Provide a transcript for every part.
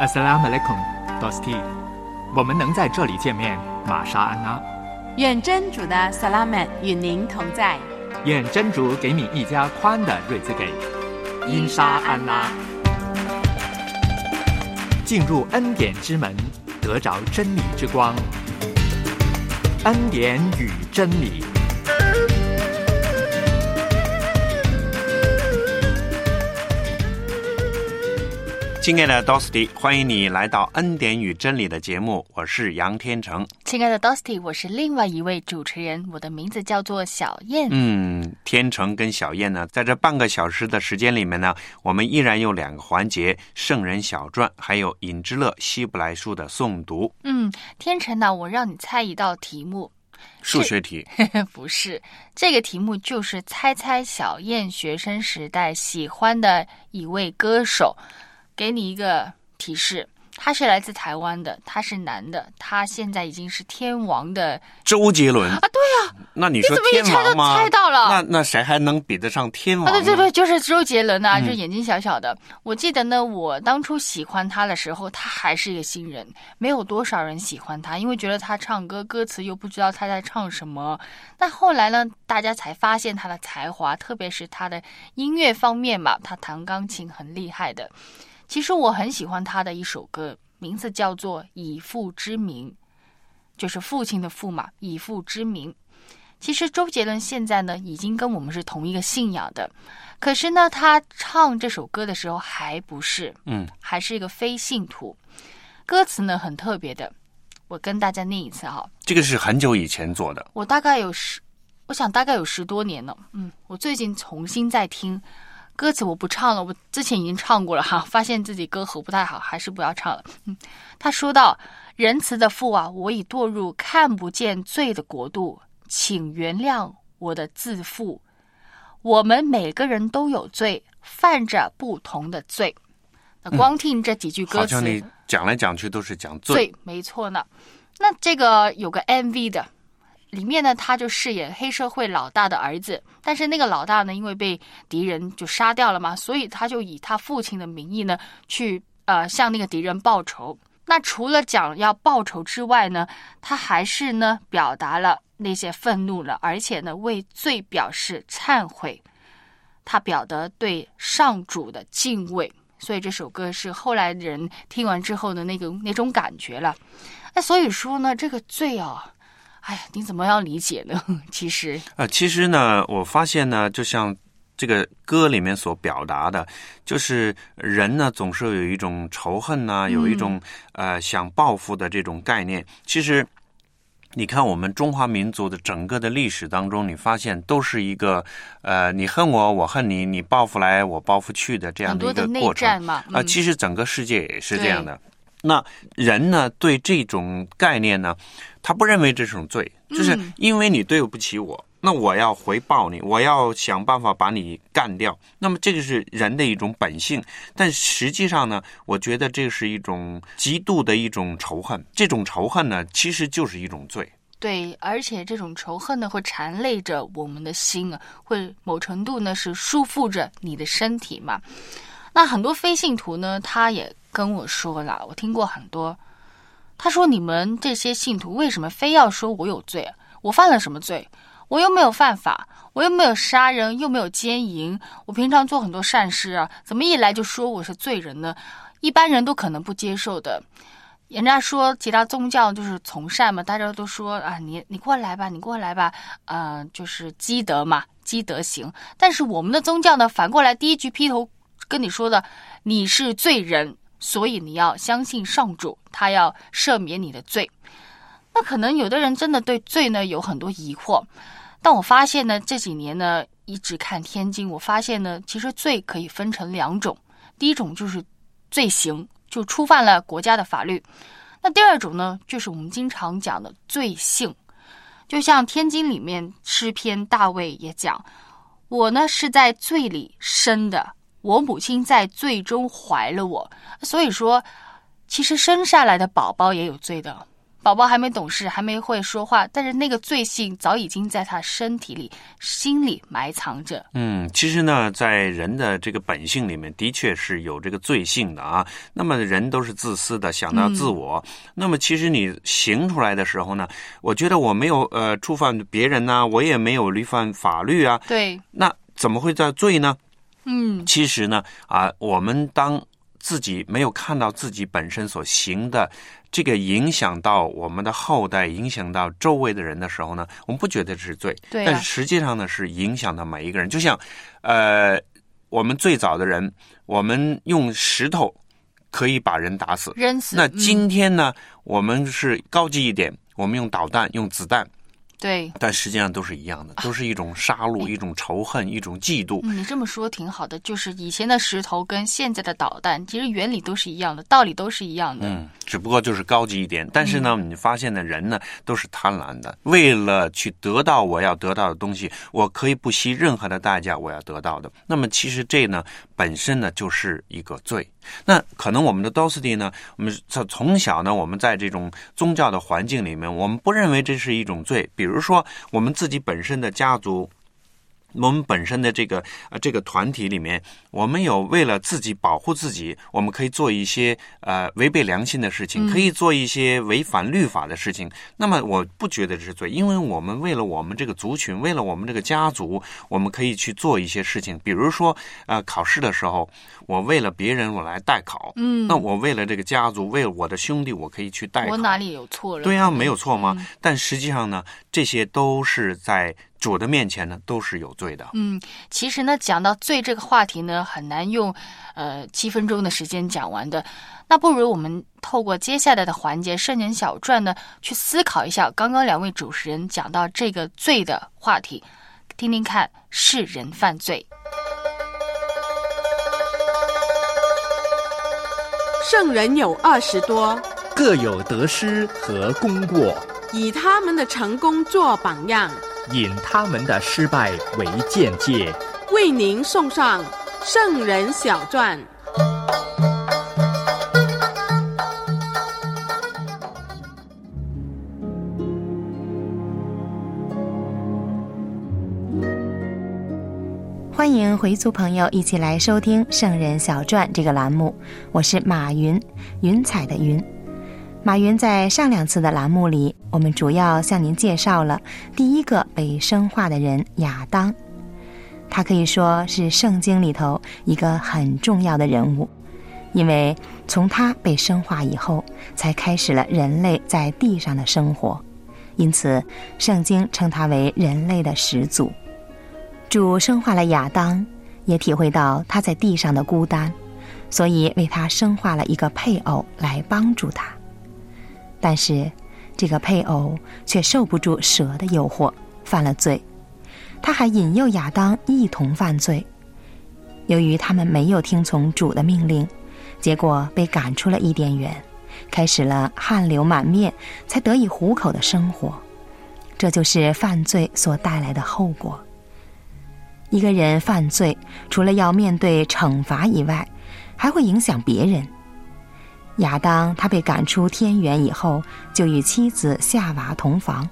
Assalamu alaikum, Dosti。我们能在这里见面，玛莎安娜。愿真主的萨拉曼与您同在。愿真主给你一家宽的瑞兹给。因沙安拉。进入恩典之门，得着真理之光。恩典与真理。亲爱的 Dosty，欢迎你来到《恩典与真理》的节目，我是杨天成。亲爱的 Dosty，我是另外一位主持人，我的名字叫做小燕。嗯，天成跟小燕呢，在这半个小时的时间里面呢，我们依然有两个环节：圣人小传，还有尹之乐希伯来书的诵读。嗯，天成呢，我让你猜一道题目，数学题 不是这个题目，就是猜猜小燕学生时代喜欢的一位歌手。给你一个提示，他是来自台湾的，他是男的，他现在已经是天王的周杰伦啊！对呀，那你说天王吗？猜到了，那那谁还能比得上天王？对对对，就是周杰伦啊，就眼睛小小的。我记得呢，我当初喜欢他的时候，他还是一个新人，没有多少人喜欢他，因为觉得他唱歌歌词又不知道他在唱什么。但后来呢，大家才发现他的才华，特别是他的音乐方面嘛，他弹钢琴很厉害的。其实我很喜欢他的一首歌，名字叫做《以父之名》，就是父亲的父嘛，《以父之名》。其实周杰伦现在呢，已经跟我们是同一个信仰的，可是呢，他唱这首歌的时候还不是，嗯，还是一个非信徒。歌词呢很特别的，我跟大家念一次哈。这个是很久以前做的，我大概有十，我想大概有十多年了。嗯，我最近重新在听。歌词我不唱了，我之前已经唱过了哈，发现自己歌喉不太好，还是不要唱了。嗯，他说到：“仁慈的父啊，我已堕入看不见罪的国度，请原谅我的自负。我们每个人都有罪，犯着不同的罪。”那光听这几句歌词，好像你讲来讲去都是讲罪，没错呢。那这个有个 MV 的。里面呢，他就饰演黑社会老大的儿子，但是那个老大呢，因为被敌人就杀掉了嘛，所以他就以他父亲的名义呢，去呃向那个敌人报仇。那除了讲要报仇之外呢，他还是呢表达了那些愤怒了，而且呢为罪表示忏悔，他表达对上主的敬畏。所以这首歌是后来人听完之后的那个那种感觉了。那所以说呢，这个罪啊。哎呀，你怎么要理解呢？其实，呃，其实呢，我发现呢，就像这个歌里面所表达的，就是人呢总是有一种仇恨呐，有一种呃想报复的这种概念。其实，你看我们中华民族的整个的历史当中，你发现都是一个呃，你恨我，我恨你，你报复来，我报复去的这样的一个过程嘛。啊，其实整个世界也是这样的。那人呢，对这种概念呢，他不认为这是种罪，就是因为你对不起我，那我要回报你，我要想办法把你干掉。那么这个是人的一种本性，但实际上呢，我觉得这是一种极度的一种仇恨。这种仇恨呢，其实就是一种罪。对，而且这种仇恨呢，会缠累着我们的心啊，会某程度呢是束缚着你的身体嘛。那很多非信徒呢，他也。跟我说了，我听过很多。他说：“你们这些信徒为什么非要说我有罪？我犯了什么罪？我又没有犯法，我又没有杀人，又没有奸淫，我平常做很多善事啊，怎么一来就说我是罪人呢？一般人都可能不接受的。人家说其他宗教就是从善嘛，大家都说啊，你你过来吧，你过来吧，呃，就是积德嘛，积德行。但是我们的宗教呢，反过来第一句劈头跟你说的，你是罪人。”所以你要相信上主，他要赦免你的罪。那可能有的人真的对罪呢有很多疑惑，但我发现呢这几年呢一直看天经，我发现呢其实罪可以分成两种，第一种就是罪行，就触犯了国家的法律；那第二种呢就是我们经常讲的罪性，就像天经里面诗篇大卫也讲，我呢是在罪里生的。我母亲在最终怀了我，所以说，其实生下来的宝宝也有罪的。宝宝还没懂事，还没会说话，但是那个罪性早已经在他身体里、心里埋藏着。嗯，其实呢，在人的这个本性里面，的确是有这个罪性的啊。那么人都是自私的，想到自我。那么其实你行出来的时候呢，我觉得我没有呃触犯别人呐，我也没有违反法律啊。对，那怎么会在罪呢？嗯，其实呢，啊，我们当自己没有看到自己本身所行的这个影响到我们的后代，影响到周围的人的时候呢，我们不觉得这是罪，对啊但是实际上呢，是影响到每一个人。就像，呃，我们最早的人，我们用石头可以把人打死，扔死。那嗯今天呢，我们是高级一点，我们用导弹、用子弹，对，但实际上都是一样的，都是一种杀戮、一种仇恨、一种嫉妒。嗯，你这么说挺好的。就是以前的石头跟现在的导弹，其实原理都是一样的，道理都是一样的。嗯，只不过就是高级一点。但是呢，你发现的人呢都是贪婪的，为了去得到我要得到的东西，我可以不惜任何的代价我要得到的。那么其实这呢本身呢就是一个罪。那可能我们的 s t y 呢，我们从从小呢，我们在这种宗教的环境里面，我们不认为这是一种罪。比比如说我们自己本身的家族。我们本身的这个呃这个团体里面，我们有为了自己保护自己，我们可以做一些呃违背良心的事情，可以做一些违反律法的事情。那么我不觉得这是罪，因为我们为了我们这个族群，为了我们这个家族，我们可以去做一些事情。比如说呃考试的时候，我为了别人我来代考，嗯那我为了这个家族，为了我的兄弟，我可以去代考。我哪里有错了？对呀、没有错吗？但实际上呢，这些都是在主的面前呢，都是有罪的。嗯，其实呢，讲到罪这个话题呢，很难用呃七分钟的时间讲完的。那不如我们透过接下来的环节《圣人小传》呢，去思考一下刚刚两位主持人讲到这个罪的话题，听听看世人犯罪。圣人有二十多，各有得失和功过，以他们的成功做榜样，引他们的失败为鉴戒。为您送上《圣人小传》。欢迎回族朋友一起来收听《圣人小传》这个栏目，我是马云，云彩的云。马云在上两次的栏目里，我们主要向您介绍了第一个被生化的人亚当，他可以说是圣经里头一个很重要的人物，因为从他被生化以后，才开始了人类在地上的生活，因此圣经称他为人类的始祖。主生化了亚当，也体会到他在地上的孤单，所以为他生化了一个配偶来帮助他。但是，这个配偶却受不住蛇的诱惑，犯了罪。他还引诱亚当一同犯罪。由于他们没有听从主的命令，结果被赶出了伊甸园，开始了汗流满面才得以糊口的生活。这就是犯罪所带来的后果。一个人犯罪，除了要面对惩罚以外，还会影响别人。亚当他被赶出天园以后，就与妻子夏娃同房。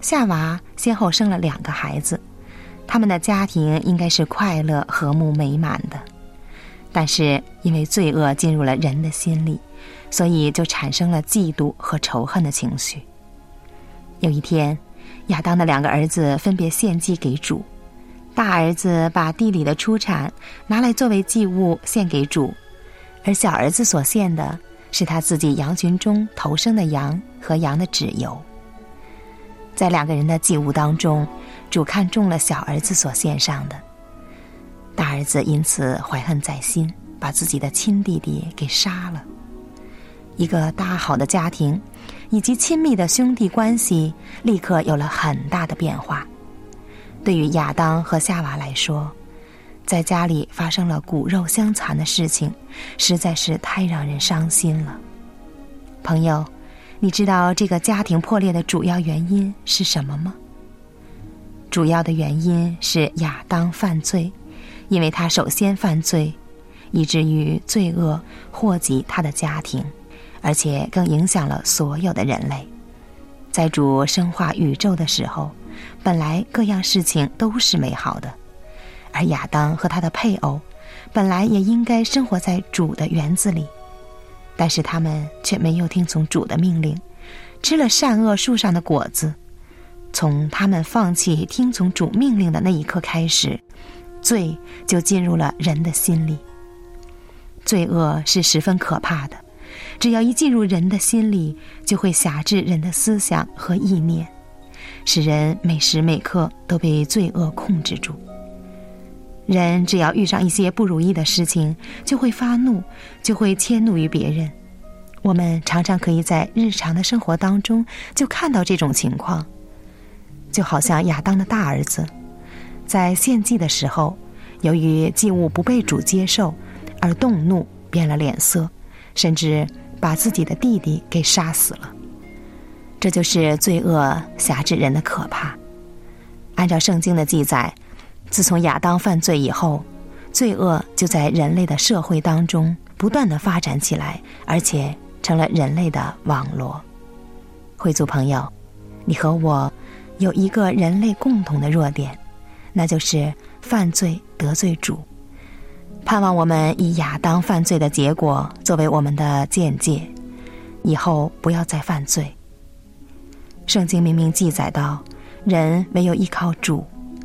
夏娃先后生了两个孩子，他们的家庭应该是快乐、和睦、美满的。但是因为罪恶进入了人的心里，所以就产生了嫉妒和仇恨的情绪。有一天，亚当的两个儿子分别献祭给主。大儿子把地里的出产拿来作为祭物献给主，而小儿子所献的是他自己羊群中头生的羊和羊的脂油。在两个人的祭物当中，主看中了小儿子所献上的，大儿子因此怀恨在心，把自己的亲弟弟给杀了。一个大好的家庭，以及亲密的兄弟关系，立刻有了很大的变化。对于亚当和夏娃来说，在家里发生了骨肉相残的事情，实在是太让人伤心了。朋友，你知道这个家庭破裂的主要原因是什么吗？主要的原因是亚当犯罪，因为他首先犯罪，以至于罪恶祸及他的家庭，而且更影响了所有的人类。在主生化宇宙的时候，本来各样事情都是美好的，而亚当和他的配偶，本来也应该生活在主的园子里，但是他们却没有听从主的命令，吃了善恶树上的果子。从他们放弃听从主命令的那一刻开始，罪就进入了人的心里。罪恶是十分可怕的，只要一进入人的心里，就会辖制人的思想和意念，使人每时每刻都被罪恶控制住。人只要遇上一些不如意的事情，就会发怒，就会迁怒于别人。我们常常可以在日常的生活当中就看到这种情况，就好像亚当的大儿子，在献祭的时候，由于祭物不被主接受。而动怒，变了脸色，甚至把自己的弟弟给杀死了。这就是罪恶辖制人的可怕。按照圣经的记载，自从亚当犯罪以后，罪恶就在人类的社会当中不断的发展起来，而且成了人类的网罗。会族朋友，你和我有一个人类共同的弱点，那就是犯罪得罪主。盼望我们以亚当犯罪的结果作为我们的见解，以后不要再犯罪。圣经明明记载到，人唯有依靠主，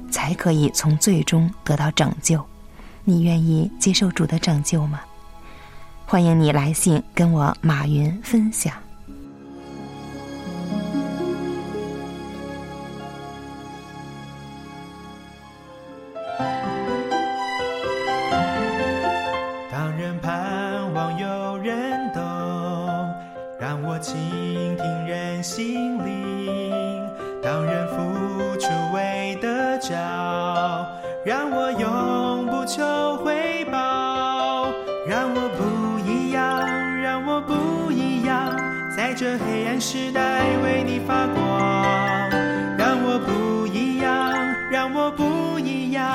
才可以从最终得到拯救。你愿意接受主的拯救吗？欢迎你来信跟我马云分享。发光，让我不一样，让我不一样。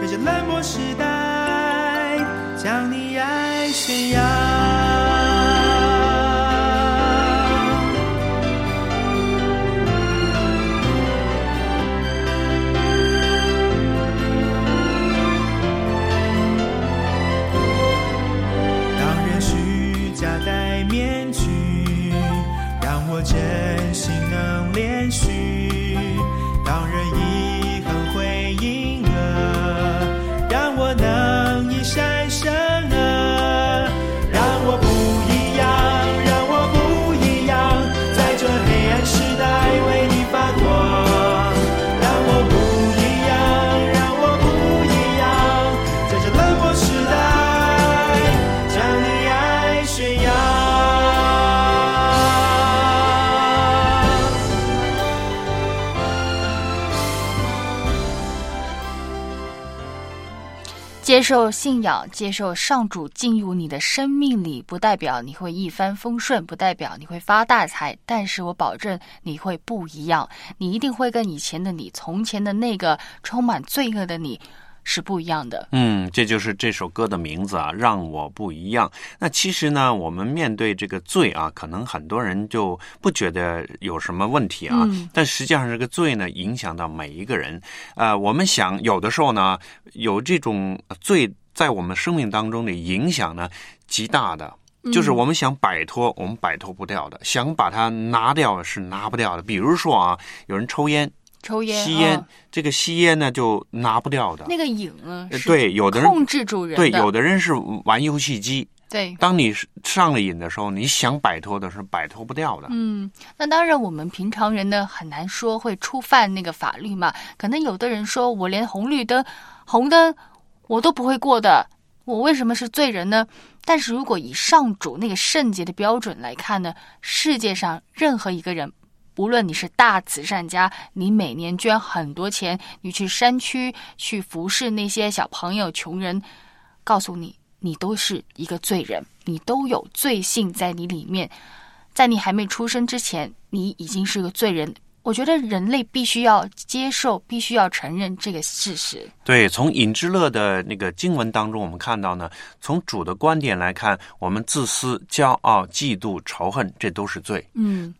在这冷漠时代，将你爱宣扬。接受信仰，接受上主进入你的生命里，不代表你会一帆风顺，不代表你会发大财。但是我保证你会不一样，你一定会跟以前的你，从前的那个充满罪恶的你。是不一样的。嗯，这就是这首歌的名字啊，让我不一样。那其实呢，我们面对这个罪啊，可能很多人就不觉得有什么问题啊。嗯。但实际上，这个罪呢，影响到每一个人。呃，我们想有的时候呢，有这种罪在我们生命当中的影响呢，极大的，就是我们想摆脱，我们摆脱不掉的；想把它拿掉，是拿不掉的。比如说啊，有人抽烟。抽烟、吸烟，这个吸烟呢就拿不掉的。那个瘾啊，对，有的人控制住人。对，有的人是玩游戏机。对，当你上了瘾的时候，你想摆脱的是摆脱不掉的。嗯，那当然，我们平常人呢很难说会触犯那个法律嘛。可能有的人说我连红绿灯、红灯我都不会过的，我为什么是罪人呢？但是如果以上主那个圣洁的标准来看呢，世界上任何一个人。无论你是大慈善家，你每年捐很多钱，你去山区去服侍那些小朋友、穷人，告诉你，你都是一个罪人，你都有罪性在你里面。在你还没出生之前，你已经是个罪人。我觉得人类必须要接受，必须要承认这个事实。对，从尹之乐的那个经文当中，我们看到呢，从主的观点来看，我们自私、骄傲、嫉妒、仇恨，这都是罪。嗯。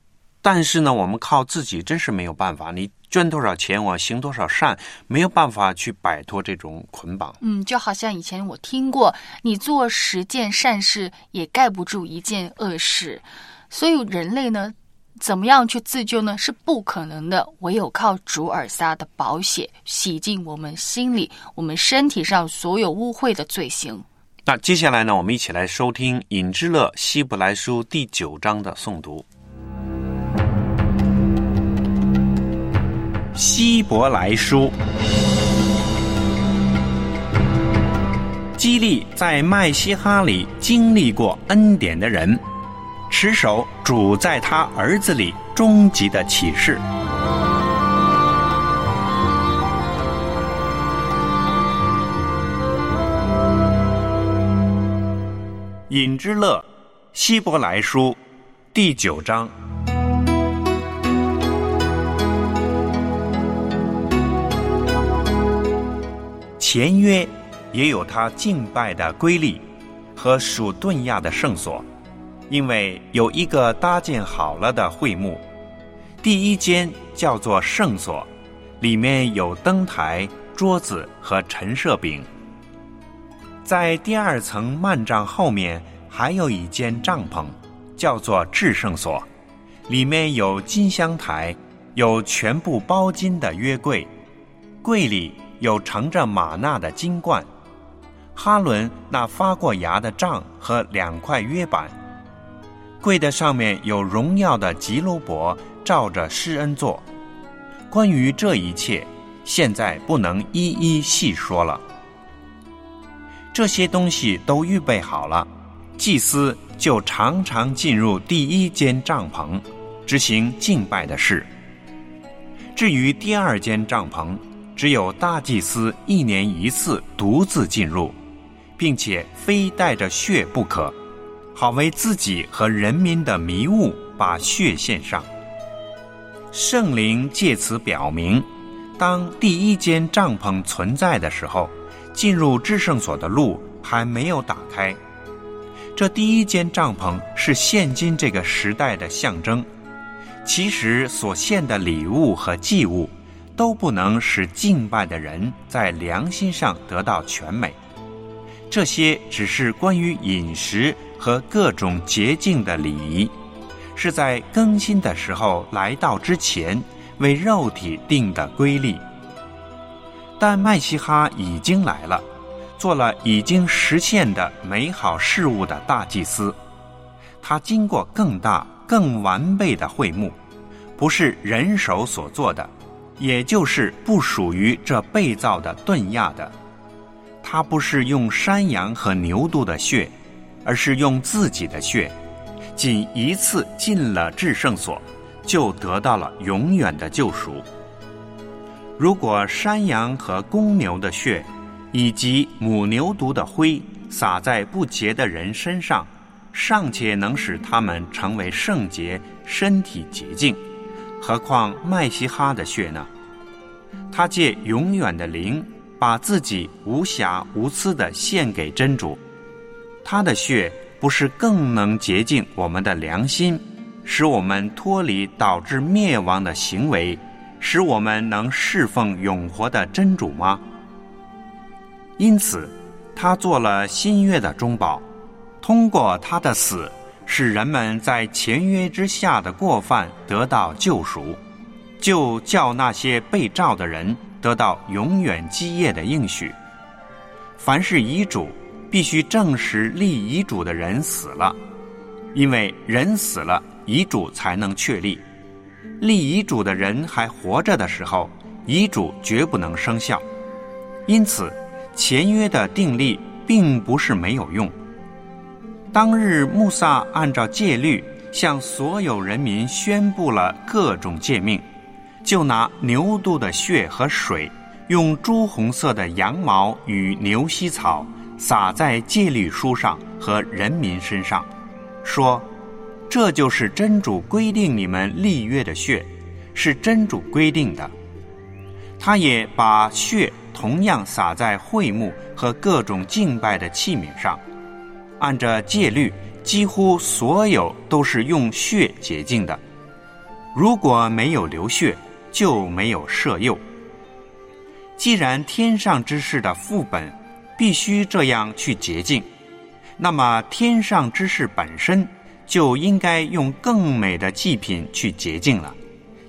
但是呢，我们靠自己真是没有办法。你捐多少钱，我行多少善，没有办法去摆脱这种捆绑。嗯，就好像以前我听过，你做十件善事也盖不住一件恶事，所以人类呢，怎么样去自救呢？是不可能的，唯有靠主尔撒的宝血洗净我们心里、我们身体上所有污秽的罪行。那接下来呢，我们一起来收听尹之乐希伯来书第九章的诵读。希伯来书，激励在麦西哈里经历过恩典的人，持守主在他儿子里终极的启示。尹之乐，希伯来书第九章。前约也有他敬拜的规律和属顿亚的圣所，因为有一个搭建好了的会幕，第一间叫做圣所，里面有灯台、桌子和陈设饼。在第二层幔帐后面还有一间帐篷，叫做至圣所，里面有金香台，有全部包金的约柜，柜里。有盛着玛纳的金罐，哈伦那发过芽的杖和两块约板，柜的上面有荣耀的吉罗伯照着施恩座。关于这一切，现在不能一一细说了。这些东西都预备好了，祭司就常常进入第一间帐篷，执行敬拜的事。至于第二间帐篷，只有大祭司一年一次独自进入，并且非带着血不可，好为自己和人民的迷雾把血献上。圣灵借此表明，当第一间帐篷存在的时候，进入至圣所的路还没有打开。这第一间帐篷是现今这个时代的象征，其实所献的礼物和祭物。都不能使敬拜的人在良心上得到全美。这些只是关于饮食和各种洁净的礼仪，是在更新的时候来到之前为肉体定的规律。但麦西哈已经来了，做了已经实现的美好事物的大祭司。他经过更大、更完备的会幕，不是人手所做的。也就是不属于这被造的顿亚的，他不是用山羊和牛犊的血，而是用自己的血，仅一次进了至圣所，就得到了永远的救赎。如果山羊和公牛的血，以及母牛犊的灰洒在不洁的人身上，尚且能使他们成为圣洁、身体洁净。何况麦西哈的血呢？他借永远的灵，把自己无瑕无疵的献给真主。他的血不是更能洁净我们的良心，使我们脱离导致灭亡的行为，使我们能侍奉永活的真主吗？因此，他做了新约的中保，通过他的死。使人们在前约之下的过犯得到救赎，就叫那些被召的人得到永远基业的应许。凡是遗嘱，必须证实立遗嘱的人死了，因为人死了，遗嘱才能确立。立遗嘱的人还活着的时候，遗嘱绝不能生效。因此，前约的订立并不是没有用。当日，穆萨按照戒律向所有人民宣布了各种诫命，就拿牛肚的血和水，用朱红色的羊毛与牛膝草撒在戒律书上和人民身上，说：“这就是真主规定你们立约的血，是真主规定的。”他也把血同样洒在会幕和各种敬拜的器皿上。按着戒律，几乎所有都是用血洁净的。如果没有流血，就没有赦宥。既然天上之事的副本必须这样去洁净，那么天上之事本身就应该用更美的祭品去洁净了，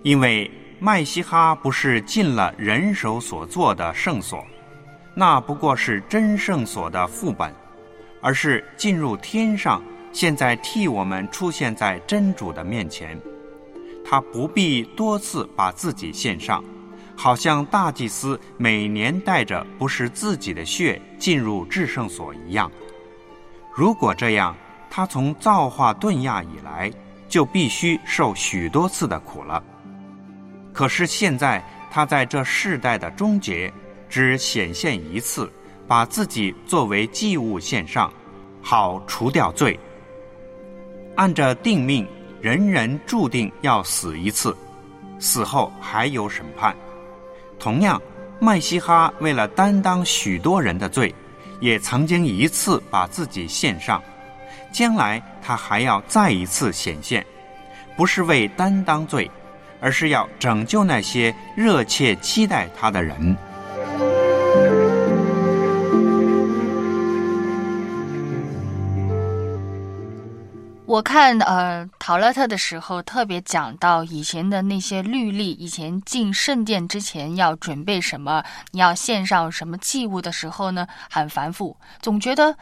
因为麦西哈不是进了人手所做的圣所，那不过是真圣所的副本，而是进入天上，现在替我们出现在真主的面前。他不必多次把自己献上，好像大祭司每年带着不是自己的血进入至圣所一样。如果这样，他从造化顿亚以来就必须受许多次的苦了。可是现在他在这世代的终结，只显现一次，把自己作为祭物献上，好除掉罪。按着定命。人人注定要死一次，死后还有审判。同样，麦西哈为了担当许多人的罪，也曾经一次把自己献上。将来他还要再一次显现，不是为担当罪，而是要拯救那些热切期待他的人。我看呃，陶乐特的时候特别讲到以前的那些律例，以前进圣殿之前要准备什么，你要献上什么祭物的时候呢，很繁复，总觉得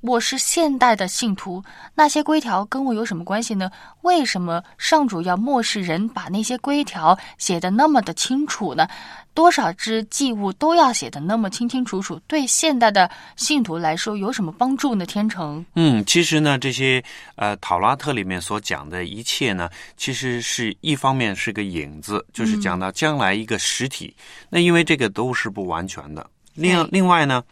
我是现代的信徒，那些规条跟我有什么关系呢？为什么上主要漠视人，把那些规条写的那么的清楚呢？多少只祭物都要写的那么清清楚楚，对现代的信徒来说有什么帮助呢？天成，嗯，其实呢，这些呃《塔拉特》里面所讲的一切呢，其实是一方面是个影子，就是讲到将来一个实体。那因为这个都是不完全的。另另外呢，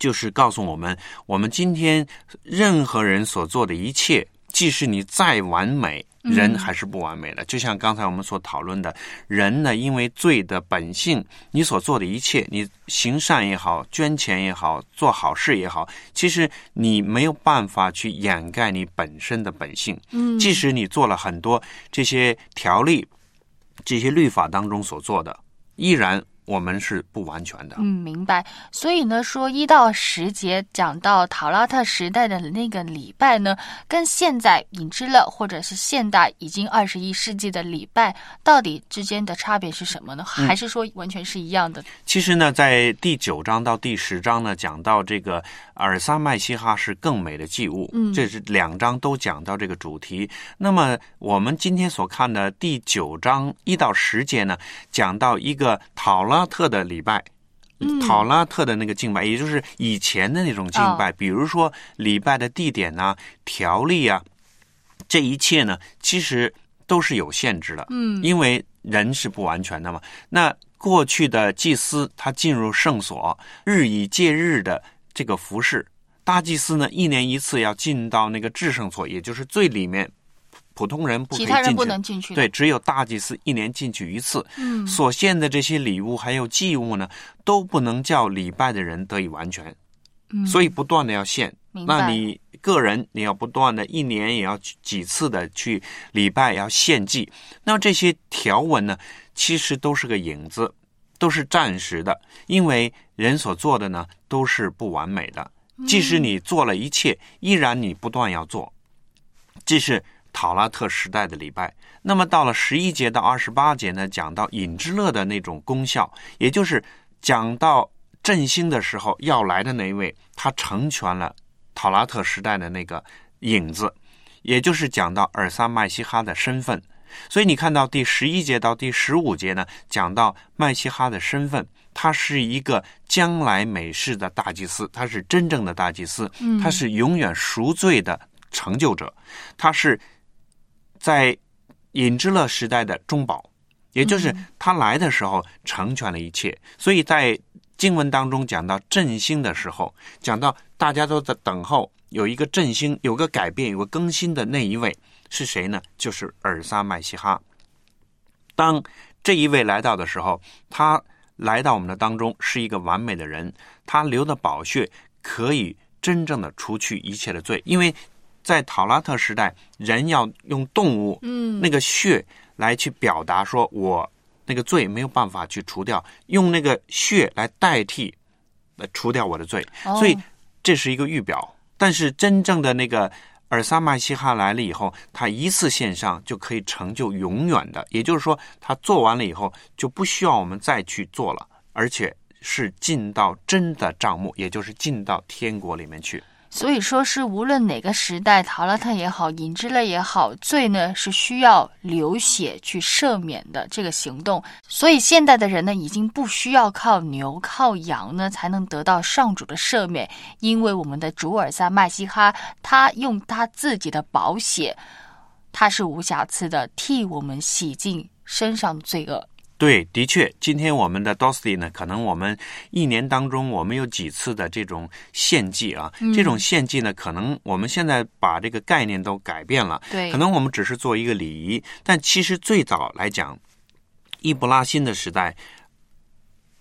就是告诉我们，我们今天任何人所做的一切，即使你再完美。人还是不完美的，就像刚才我们所讨论的，人呢，因为罪的本性，你所做的一切，你行善也好，捐钱也好，做好事也好，其实你没有办法去掩盖你本身的本性。嗯，即使你做了很多这些条例、这些律法当中所做的，依然。我们是不完全的，嗯，明白。所以呢，说一到十节讲到陶拉特时代的那个礼拜呢，跟现在引之乐或者是现代已经二十一世纪的礼拜，到底之间的差别是什么呢？还是说完全是一样的？其实呢，在第九章到第十章呢，讲到这个尔萨麦西哈是更美的祭物，嗯，这是两章都讲到这个主题。那么我们今天所看的第九章一到十节呢，讲到一个陶拉。特的礼拜，考拉特的那个敬拜，也就是以前的那种敬拜，比如说礼拜的地点啊、条例啊，这一切呢，其实都是有限制的。嗯，因为人是不完全的嘛。那过去的祭司他进入圣所，日以继日的这个服饰，大祭司呢一年一次要进到那个至圣所，也就是最里面。普通人不可以进去，不能进去。对，只有大祭司一年进去一次。嗯，所献的这些礼物还有祭物呢，都不能叫礼拜的人得以完全。嗯，所以不断的要献。那你个人你要不断的一年也要几次的去礼拜，要献祭。那这些条文呢，其实都是个影子，都是暂时的，因为人所做的呢都是不完美的。即使你做了一切，依然你不断要做，这是。塔拉特时代的礼拜，那么到了十一节到二十八节呢，讲到引之乐的那种功效，也就是讲到振兴的时候要来的那一位，他成全了塔拉特时代的那个影子，也就是讲到尔撒麦西哈的身份。所以你看到第十一节到第十五节呢，讲到麦西哈的身份，他是一个将来美世的大祭司，他是真正的大祭司，他是永远赎罪的成就者，他是。在隐之乐时代的中保，也就是他来的时候成全了一切。所以在经文当中讲到振兴的时候，讲到大家都在等候有一个振兴、有个改变、有个更新的那一位是谁呢？就是尔撒麦西哈。当这一位来到的时候，他来到我们的当中是一个完美的人，他流的宝血可以真正的除去一切的罪，因为。在塔拉特时代，人要用动物，嗯，那个血来去表达说我那个罪没有办法去除掉，用那个血来代替，来除掉我的罪，哦所以这是一个预表。但是真正的那个尔萨麦西哈来了以后，他一次献上就可以成就永远的，也就是说，他做完了以后就不需要我们再去做了，而且是进到真的账目，也就是进到天国里面去。所以说是无论哪个时代，陶拉特也好，引之类也好，罪呢是需要流血去赦免的这个行动。所以现代的人呢，已经不需要靠牛、靠羊呢才能得到上主的赦免，因为我们的主尔撒麦西哈，他用他自己的宝血，他是无瑕疵的，替我们洗净身上的罪恶。对，的确，今天我们的 Dosti 呢，可能我们一年当中我们有几次的这种献祭啊，这种献祭呢，可能我们现在把这个概念都改变了，对。可能我们只是做一个礼仪，但其实最早来讲，伊布拉辛的时代，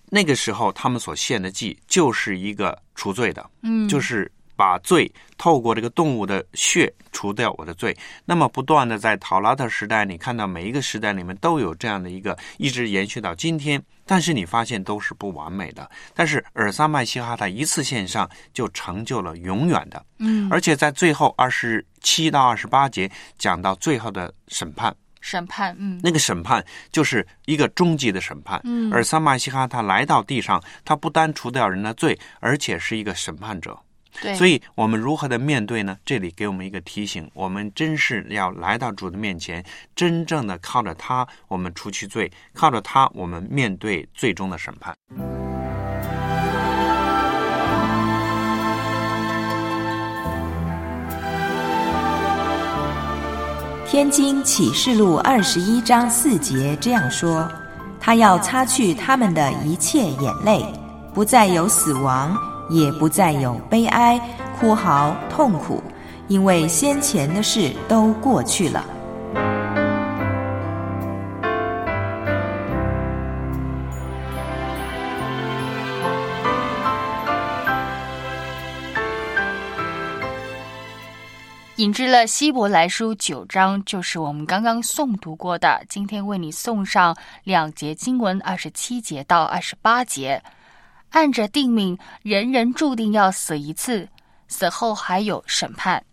那个时候他们所献的祭就是一个除罪的，嗯，就是把罪透过这个动物的血除掉我的罪。那么不断的在陶拉特时代，你看到每一个时代里面都有这样的一个，一直延续到今天。但是你发现都是不完美的。但是尔萨麦西哈他一次献上就成就了永远的，嗯，而且在最后二十七到二十八节讲到最后的审判。审判，嗯，那个审判就是一个终极的审判。嗯而撒麦西哈他来到地上，他不单除掉人的罪，而且是一个审判者。对，所以我们如何的面对呢？这里给我们一个提醒：我们真是要来到主的面前，真正的靠着他，我们除去罪；靠着他，我们面对最终的审判。天经启示录二十一章四节这样说：“他要擦去他们的一切眼泪，不再有死亡，也不再有悲哀、哭嚎、痛苦，因为先前的事都过去了。”引致了希伯来书九章，就是我们刚刚诵读过的。今天为你送上两节经文，二十七节到二十八节。按着定命，人人注定要死一次，死后还有审判。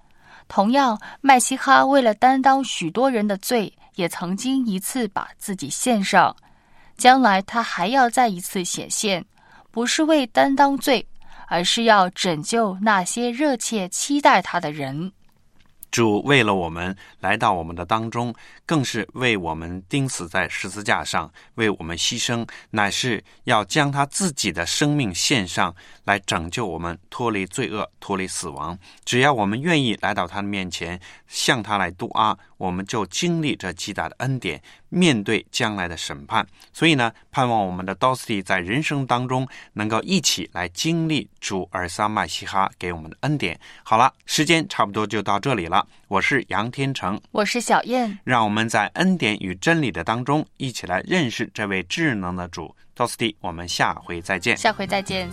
同样，麦西哈为了担当许多人的罪，也曾经一次把自己献上。将来他还要再一次显现，不是为担当罪，而是要拯救那些热切期待他的人。主为了我们来到我们的当中，更是为我们钉死在十字架上，为我们牺牲，乃是要将他自己的生命献上，来拯救我们脱离罪恶、脱离死亡。只要我们愿意来到他的面前，向他来度阿，我们就经历这极大的恩典，面对将来的审判。所以呢，盼望我们的 d o s t y 在人生当中能够一起来经历主尔撒麦西哈给我们的恩典。好了，时间差不多就到这里了。我是杨天成，我是小燕，让我们在恩典与真理的当中一起来认识这位智能的主 d o s t y 我们下回再见。下回再见。